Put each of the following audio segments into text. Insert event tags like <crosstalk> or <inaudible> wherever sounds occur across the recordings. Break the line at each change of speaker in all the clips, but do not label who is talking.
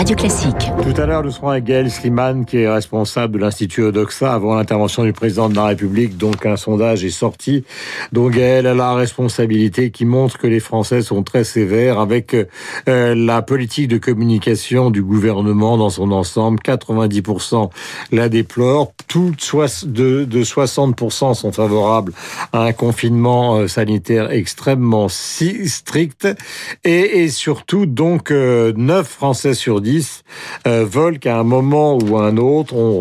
Radio Classique.
Tout à l'heure, nous serons avec Gaël Sliman, qui est responsable de l'Institut Odoxa, avant l'intervention du président de la République. Donc, un sondage est sorti, dont Gaël a la responsabilité, qui montre que les Français sont très sévères avec euh, la politique de communication du gouvernement dans son ensemble. 90% la déplorent. Toutes de, de 60% sont favorables à un confinement euh, sanitaire extrêmement strict. Et, et surtout, donc, euh, 9 Français sur 10 euh, veulent qu'à un moment ou à un autre, on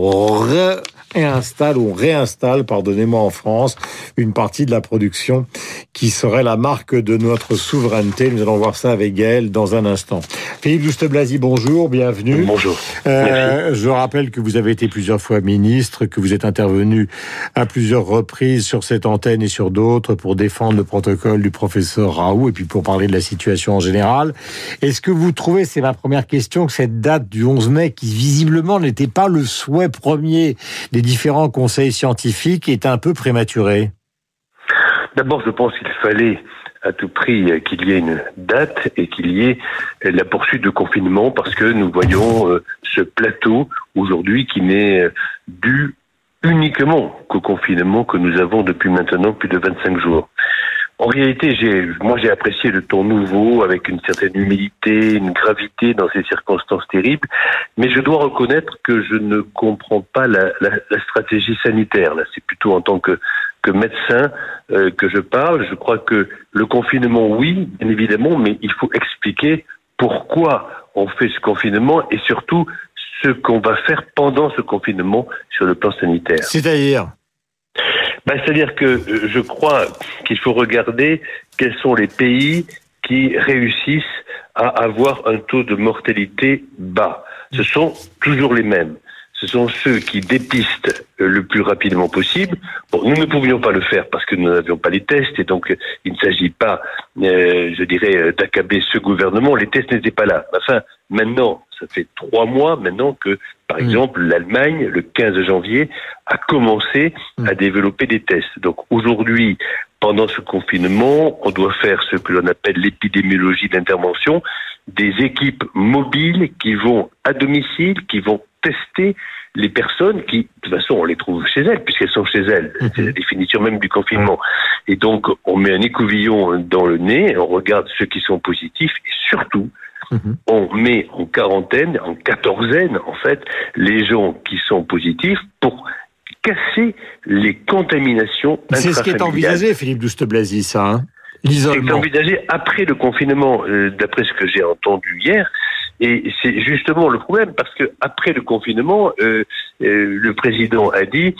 réinstalle ou on réinstalle, pardonnez-moi en France, une partie de la production qui serait la marque de notre souveraineté. Nous allons voir ça avec Gaël dans un instant. Philippe Douste-Blazy, bonjour, bienvenue.
Bonjour.
Euh, je rappelle que vous avez été plusieurs fois ministre, que vous êtes intervenu à plusieurs reprises sur cette antenne et sur d'autres pour défendre le protocole du professeur Raoult et puis pour parler de la situation en général. Est-ce que vous trouvez, c'est ma première question, que cette date du 11 mai, qui visiblement n'était pas le souhait premier des différents conseils scientifiques, est un peu prématurée
D'abord, je pense qu'il fallait à tout prix qu'il y ait une date et qu'il y ait la poursuite de confinement parce que nous voyons euh, ce plateau aujourd'hui qui n'est dû uniquement qu'au confinement que nous avons depuis maintenant plus de 25 jours. En réalité, j'ai, moi, j'ai apprécié le ton nouveau avec une certaine humilité, une gravité dans ces circonstances terribles. Mais je dois reconnaître que je ne comprends pas la, la, la stratégie sanitaire. Là, c'est plutôt en tant que que médecin euh, que je parle. Je crois que le confinement, oui, bien évidemment, mais il faut expliquer pourquoi on fait ce confinement et surtout ce qu'on va faire pendant ce confinement sur le plan sanitaire.
C'est-à-dire?
Ben, C'est-à-dire que euh, je crois qu'il faut regarder quels sont les pays qui réussissent à avoir un taux de mortalité bas. Ce sont toujours les mêmes ce sont ceux qui dépistent le plus rapidement possible. Bon, nous ne pouvions pas le faire parce que nous n'avions pas les tests et donc il ne s'agit pas, euh, je dirais, d'accabler ce gouvernement. Les tests n'étaient pas là. Enfin, maintenant, ça fait trois mois maintenant que, par mmh. exemple, l'Allemagne, le 15 janvier, a commencé mmh. à développer des tests. Donc aujourd'hui, pendant ce confinement, on doit faire ce que l'on appelle l'épidémiologie d'intervention, des équipes mobiles qui vont à domicile, qui vont tester les personnes qui, de toute façon, on les trouve chez elles, puisqu'elles sont chez elles. Mhm. C'est la définition même du confinement. Et donc, on met un écouvillon dans le nez, on regarde ceux qui sont positifs, et surtout, mhm. on met en quarantaine, en quatorzaine, en fait, les gens qui sont positifs pour casser les contaminations
C'est ce qui est envisagé, Philippe Douste-Blazy, ça, hein
C'est envisagé après le confinement, euh, d'après ce que j'ai entendu hier. Et c'est justement le problème parce que après le confinement, euh, euh, le président a dit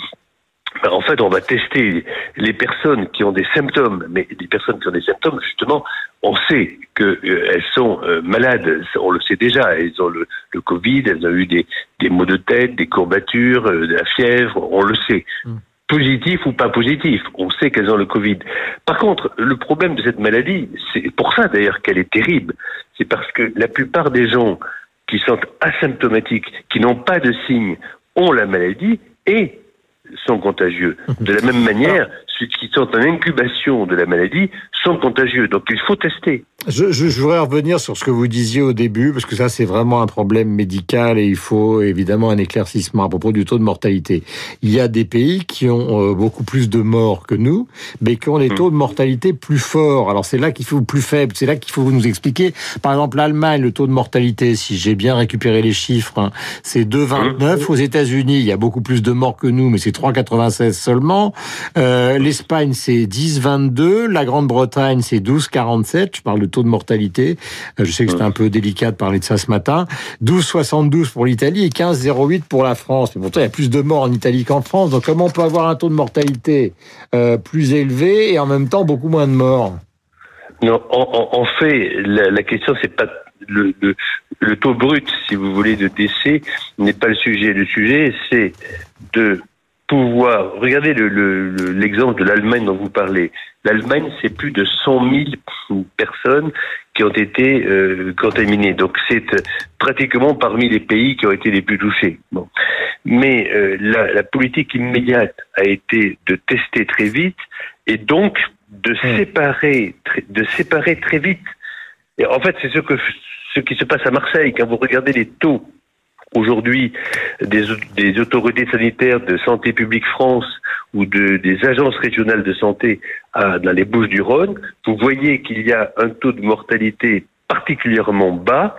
en fait, on va tester les personnes qui ont des symptômes, mais les personnes qui ont des symptômes, justement, on sait qu'elles euh, sont euh, malades, on le sait déjà, elles ont le, le, Covid, elles ont eu des, des maux de tête, des courbatures, euh, de la fièvre, on le sait. Mm. Positif ou pas positif, on sait qu'elles ont le Covid. Par contre, le problème de cette maladie, c'est pour ça d'ailleurs qu'elle est terrible, c'est parce que la plupart des gens qui sont asymptomatiques, qui n'ont pas de signes, ont la maladie et sont contagieux. De la même manière, ceux qui sont en incubation de la maladie sont contagieux. Donc il faut tester.
Je, je, je, voudrais revenir sur ce que vous disiez au début, parce que ça c'est vraiment un problème médical et il faut évidemment un éclaircissement à propos du taux de mortalité. Il y a des pays qui ont euh, beaucoup plus de morts que nous, mais qui ont des taux de mortalité plus forts. Alors c'est là qu'il faut plus faible, c'est là qu'il faut nous expliquer. Par exemple l'Allemagne, le taux de mortalité, si j'ai bien récupéré les chiffres, hein, c'est 2,29. Aux États-Unis, il y a beaucoup plus de morts que nous, mais c'est 3,96 seulement. Euh, L'Espagne c'est 10,22. La Grande-Bretagne c'est 12,47. Je parle de taux de mortalité. Euh, je sais que c'est un peu délicat de parler de ça ce matin. 12,72 pour l'Italie et 15,08 pour la France. Mais pourtant, il y a plus de morts en Italie qu'en France. Donc comment on peut avoir un taux de mortalité euh, plus élevé et en même temps beaucoup moins de morts?
Non, en, fait, la, la question, c'est pas le, le, taux brut, si vous voulez, de décès n'est pas le sujet. Le sujet, c'est de pouvoir. Regardez l'exemple le, de l'Allemagne dont vous parlez. L'Allemagne, c'est plus de 100 000 personnes qui ont été euh, contaminées. Donc c'est euh, pratiquement parmi les pays qui ont été les plus touchés. Bon. Mais euh, la, la, politique immédiate a été de tester très vite et donc de séparer, de séparer très vite. Et en fait, c'est ce que ce qui se passe à Marseille. Quand vous regardez les taux aujourd'hui des, des, autorités sanitaires de Santé publique France ou de, des agences régionales de santé à, dans les Bouches du Rhône, vous voyez qu'il y a un taux de mortalité particulièrement bas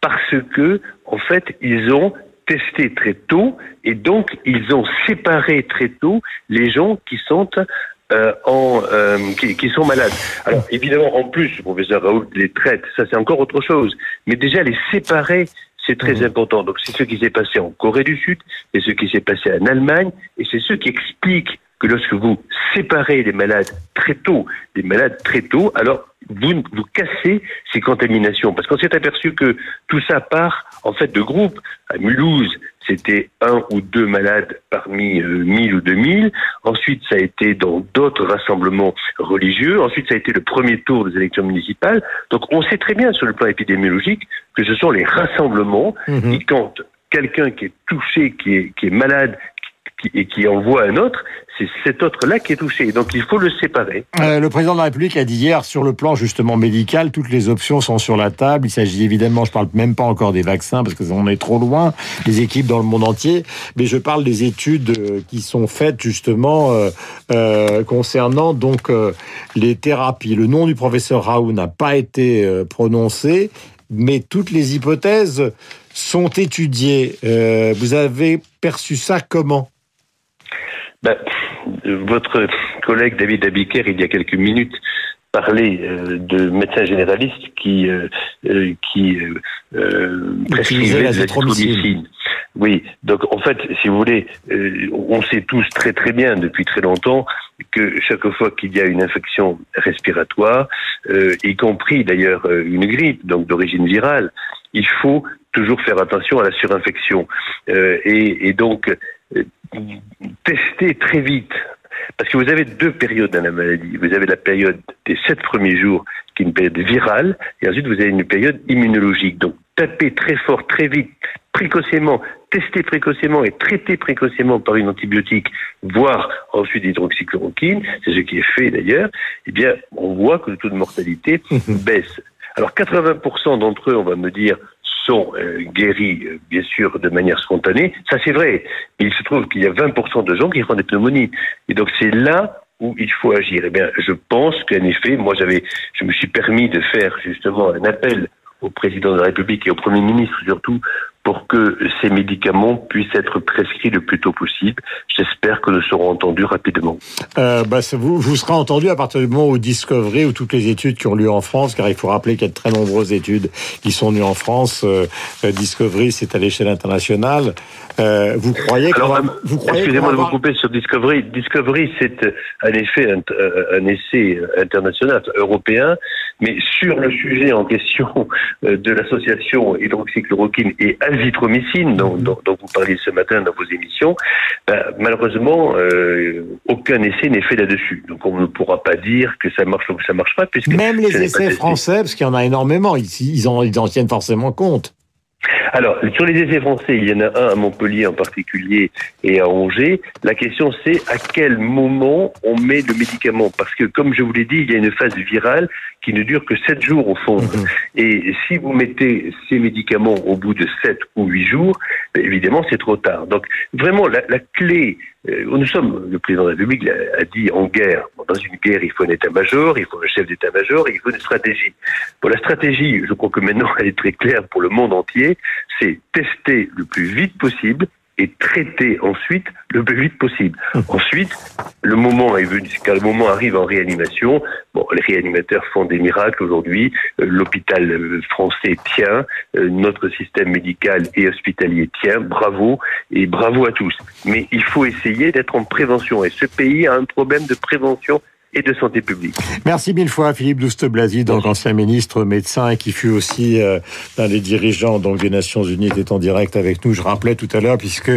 parce que, en fait, ils ont testé très tôt et donc ils ont séparé très tôt les gens qui sont euh, en, euh, qui, qui, sont malades. Alors évidemment, en plus, le professeur Raoult les traite, ça c'est encore autre chose. Mais déjà les séparer, c'est très mmh. important. Donc c'est ce qui s'est passé en Corée du Sud, c'est ce qui s'est passé en Allemagne, et c'est ce qui explique que lorsque vous séparez les malades très tôt, les malades très tôt, alors vous, vous cassez ces contaminations. Parce qu'on s'est aperçu que tout ça part en fait de groupes. À Mulhouse, c'était un ou deux malades parmi euh, mille ou deux mille. Ensuite, ça a été dans d'autres rassemblements religieux. Ensuite, ça a été le premier tour des élections municipales. Donc, on sait très bien sur le plan épidémiologique que ce sont les rassemblements mmh. qui, quand quelqu'un qui est touché, qui est, qui est malade, et qui envoie un autre, c'est cet autre-là qui est touché. Donc il faut le séparer.
Euh, le président de la République a dit hier, sur le plan justement médical, toutes les options sont sur la table. Il s'agit évidemment, je parle même pas encore des vaccins parce que on est trop loin, des équipes dans le monde entier, mais je parle des études euh, qui sont faites justement euh, concernant donc les thérapies. Le nom du professeur Raoult n'a pas été prononcé, mais toutes les hypothèses sont étudiées. vous avez perçu ça comment?
Ben, votre collègue David Abiker, il y a quelques minutes, parlait euh, de médecins généralistes qui, euh, euh qui euh, euh prescrivaient l'azithromycine. Oui, donc en fait, si vous voulez, on sait tous très très bien depuis très longtemps que chaque fois qu'il y a une infection respiratoire, y compris d'ailleurs une grippe, donc d'origine virale, il faut toujours faire attention à la surinfection. et, et donc, tester très vite. Parce que vous avez deux périodes dans la maladie. Vous avez la période des sept premiers jours, qui est une période virale, et ensuite vous avez une période immunologique. Donc, taper très fort, très vite, précocement, tester précocement et traiter précocement par une antibiotique, voire ensuite l'hydroxychloroquine, c'est ce qui est fait d'ailleurs, eh bien, on voit que le taux de mortalité <laughs> baisse. Alors 80% d'entre eux, on va me dire, sont euh, guéris, euh, bien sûr, de manière spontanée. Ça, c'est vrai. Mais il se trouve qu'il y a 20% de gens qui font des pneumonies. Et donc, c'est là où il faut agir. Eh bien, je pense qu'en effet, moi, j'avais, je me suis permis de faire justement un appel au président de la République et au Premier ministre surtout pour que ces médicaments puissent être prescrits le plus tôt possible. J'espère que nous serons entendus rapidement.
Euh, bah, vous, vous serez entendu à partir du moment où Discovery ou toutes les études qui ont lieu en France, car il faut rappeler qu'il y a de très nombreuses études qui sont venues en France. Euh, euh Discovery, c'est à l'échelle internationale. Euh, vous croyez que
Alors, vous croyez Excusez-moi de vous couper sur Discovery. Discovery, c'est en effet un, un essai international, européen, mais sur le sujet en question de l'association hydroxychloroquine et azithromycine, dont, dont, dont, vous parliez ce matin dans vos émissions, ben, malheureusement, euh, aucun essai n'est fait là-dessus. Donc on ne pourra pas dire que ça marche ou que ça marche pas. Puisque
Même les essais français, parce qu'il y en a énormément, ils, ils, en, ils en tiennent forcément compte.
Alors, sur les essais français, il y en a un à Montpellier en particulier et à Angers. La question, c'est à quel moment on met le médicament? Parce que, comme je vous l'ai dit, il y a une phase virale qui ne dure que 7 jours au fond. Mhm. Et si vous mettez ces médicaments au bout de 7 ou 8 jours, ben, évidemment, c'est trop tard. Donc, vraiment, la, la clé, euh, nous sommes, le président de la République a dit en guerre. Dans une guerre, il faut un état-major, il faut un chef d'état-major, il faut une stratégie. Bon, la stratégie, je crois que maintenant, <laughs> elle est très claire pour le monde entier, c'est tester le plus vite possible et traiter ensuite le plus vite possible. Hum. Ensuite, le moment est venu, le moment arrive en réanimation, bon, les réanimateurs font des miracles aujourd'hui, euh, l'hôpital euh, français tient, euh, notre système médical et hospitalier tient, bravo, et bravo à tous. Mais il faut essayer d'être en prévention, et ce pays a un problème de prévention et de santé publique.
Merci mille fois Philippe Douste-Blazy, donc ancien ministre, médecin et qui fut aussi euh, l'un des dirigeants donc des Nations Unies, était en direct avec nous. Je rappelais tout à l'heure puisque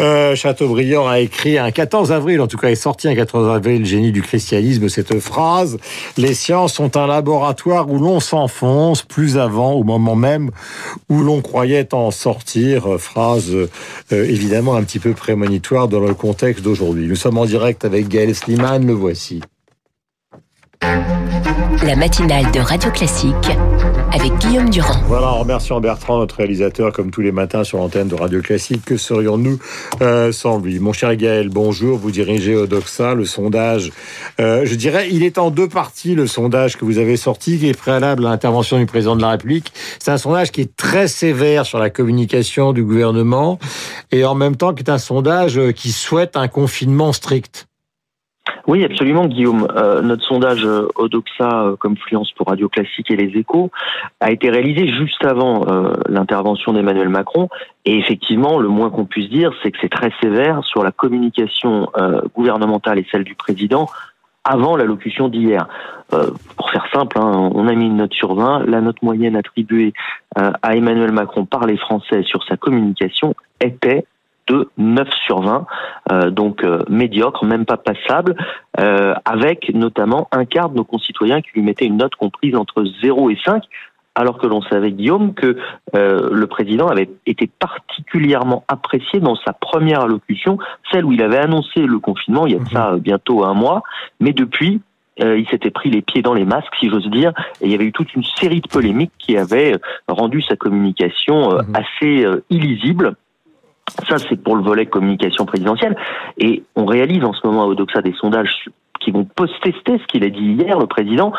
euh, Chateaubriand a écrit un 14 avril, en tout cas est sorti un 14 avril, le génie du christianisme, cette phrase les sciences sont un laboratoire où l'on s'enfonce plus avant, au moment même où l'on croyait en sortir. Phrase euh, évidemment un petit peu prémonitoire dans le contexte d'aujourd'hui. Nous sommes en direct avec Gaël Sliman, le voici.
La matinale de Radio Classique avec Guillaume Durand.
Voilà, en remerciant Bertrand, notre réalisateur, comme tous les matins sur l'antenne de Radio Classique. Que serions-nous euh, sans lui? Mon cher Gaël, bonjour. Vous dirigez Odoxa, le sondage. Euh, je dirais, il est en deux parties, le sondage que vous avez sorti, qui est préalable à l'intervention du président de la République. C'est un sondage qui est très sévère sur la communication du gouvernement et en même temps qui est un sondage qui souhaite un confinement strict.
Oui, absolument, Guillaume. Euh, notre sondage euh, Odoxa euh, comme fluence pour Radio Classique et les Échos a été réalisé juste avant l'intervention d'Emmanuel Macron. Et effectivement, le moins qu'on puisse dire, c'est que c'est très sévère sur la communication gouvernementale et celle du président avant l'allocution d'hier. pour faire simple, hein, on a mis une note sur 20. La note moyenne attribuée à Emmanuel Macron par les Français sur sa communication était de 9 sur 20, euh, donc euh, médiocre, même pas passable, euh, avec notamment un quart de nos concitoyens qui lui mettaient une note comprise entre 0 et 5, alors que l'on savait, Guillaume, que le président avait été particulièrement apprécié dans sa première allocution, celle où il avait annoncé le confinement, il y a de ça mhm. bientôt un mois, mais depuis, il s'était pris les pieds dans les masques, si j'ose dire, et il y avait eu toute une série de polémiques qui avaient rendu sa communication mhm. assez illisible. Ça, c'est pour le volet communication présidentielle. Et on réalise en ce moment à Odoxa des sondages qui vont post-tester ce qu'il a dit hier, le président.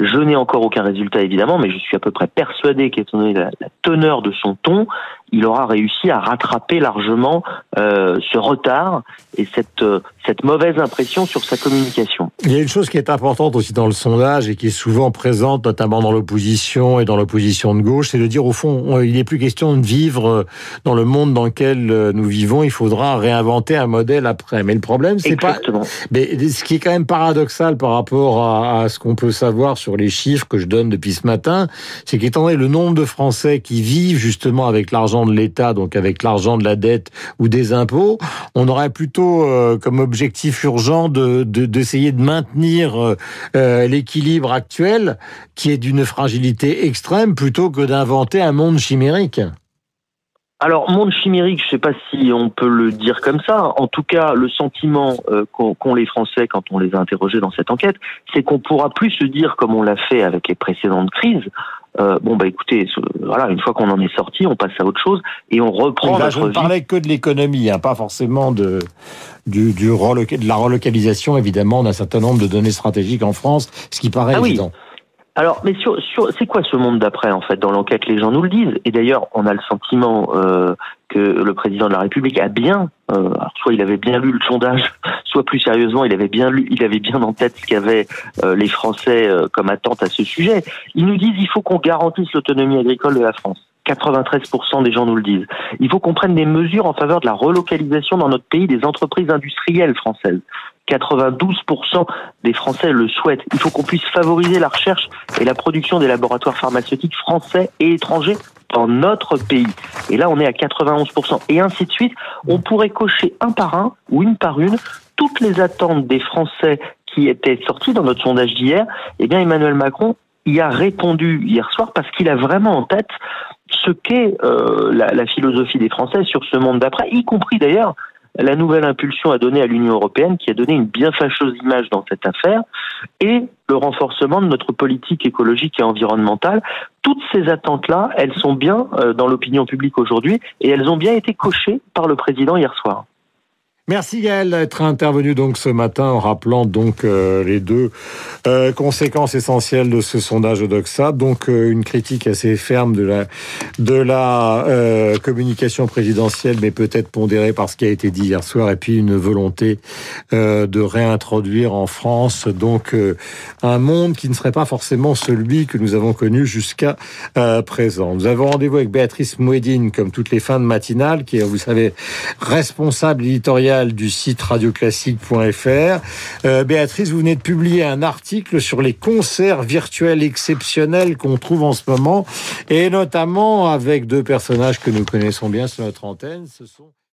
Je n'ai encore aucun résultat évidemment, mais je suis à peu près persuadé qu'étant donné la, teneur de son ton, il aura réussi à rattraper largement euh, ce retard et cette, euh, cette mauvaise impression sur sa communication.
Il y a une chose qui est importante aussi dans le sondage et qui est souvent présente, notamment dans l'opposition et dans l'opposition de gauche, c'est de dire au fond, il n'est plus question de vivre euh, dans le monde dans lequel nous vivons, il faudra réinventer un modèle après. Mais le problème, c'est pas. Mais ce qui est quand même paradoxal par rapport à, à ce qu'on peut savoir sur les chiffres que je donne depuis ce matin, c'est qu'étant donné le nombre de Français qui vivent justement avec l'argent de l'État, donc avec l'argent de la dette ou des impôts, on aurait plutôt euh, comme objectif urgent de d'essayer de, maintenir euh, euh, l'équilibre actuel, qui est d'une fragilité extrême, plutôt que d'inventer un monde chimérique.
Alors, monde chimérique, je ne sais pas si on peut le dire comme ça. En tout cas, le sentiment qu'ont les Français quand on les a interrogés dans cette enquête, c'est qu'on pourra plus se dire, comme on l'a fait avec les précédentes crises, euh, bon bah écoutez, voilà, une fois qu'on en est sorti, on passe à autre chose et on reprend
notre
Je
ne parlais que de l'économie, hein, pas forcément de du, du de la relocalisation évidemment d'un certain nombre de données stratégiques en France, ce qui paraît ah évident.
Alors, mais sur, sur c'est quoi ce monde d'après en fait Dans l'enquête, les gens nous le disent. Et d'ailleurs, on a le sentiment euh, que le président de la République a bien, euh, soit il avait bien lu le sondage, <laughs> soit plus sérieusement, il avait bien lu, il avait bien en tête ce qu'avaient euh, les Français comme attente à ce sujet. Ils nous disent il faut qu'on garantisse l'autonomie agricole de la France. 93% des gens nous le disent. Il faut qu'on prenne des mesures en faveur de la relocalisation dans notre pays des entreprises industrielles françaises. 92% des Français le souhaitent. Il faut qu'on puisse favoriser la recherche et la production des laboratoires pharmaceutiques français et étrangers dans notre pays. Et là, on est à 91%. Et ainsi de suite, on pourrait cocher un par un ou une par une toutes les attentes des Français qui étaient sortis dans notre sondage d'hier. Eh bien, Emmanuel Macron y a répondu hier soir parce qu'il a vraiment en tête ce qu'est euh, la, philosophie des Français sur ce monde d'après, y compris d'ailleurs la nouvelle impulsion à donner à l'Union européenne qui a donné une bien fâcheuse image dans cette affaire et le renforcement de notre politique écologique et environnementale. Toutes ces attentes-là, elles sont bien euh, dans l'opinion publique aujourd'hui et elles ont bien été cochées par le président hier soir.
Merci Gaël d'être intervenu donc ce matin en rappelant donc euh, les deux euh, conséquences essentielles de ce sondage Odoxa. Donc euh, une critique assez ferme de la de la communication présidentielle, mais peut-être pondérée par ce qui a été dit hier soir, et puis une volonté de réintroduire en France donc un monde qui ne serait pas forcément celui que nous avons connu jusqu'à présent. Nous avons rendez-vous avec Béatrice Mouedine, comme toutes les fins de matinale, qui est, vous savez, responsable du site radioclassique.fr. Euh, Béatrice, vous venez de publier un article sur les concerts virtuels exceptionnels qu'on trouve en ce moment, et notamment avec deux personnages que nous connaissons bien sur notre antenne. Ce sont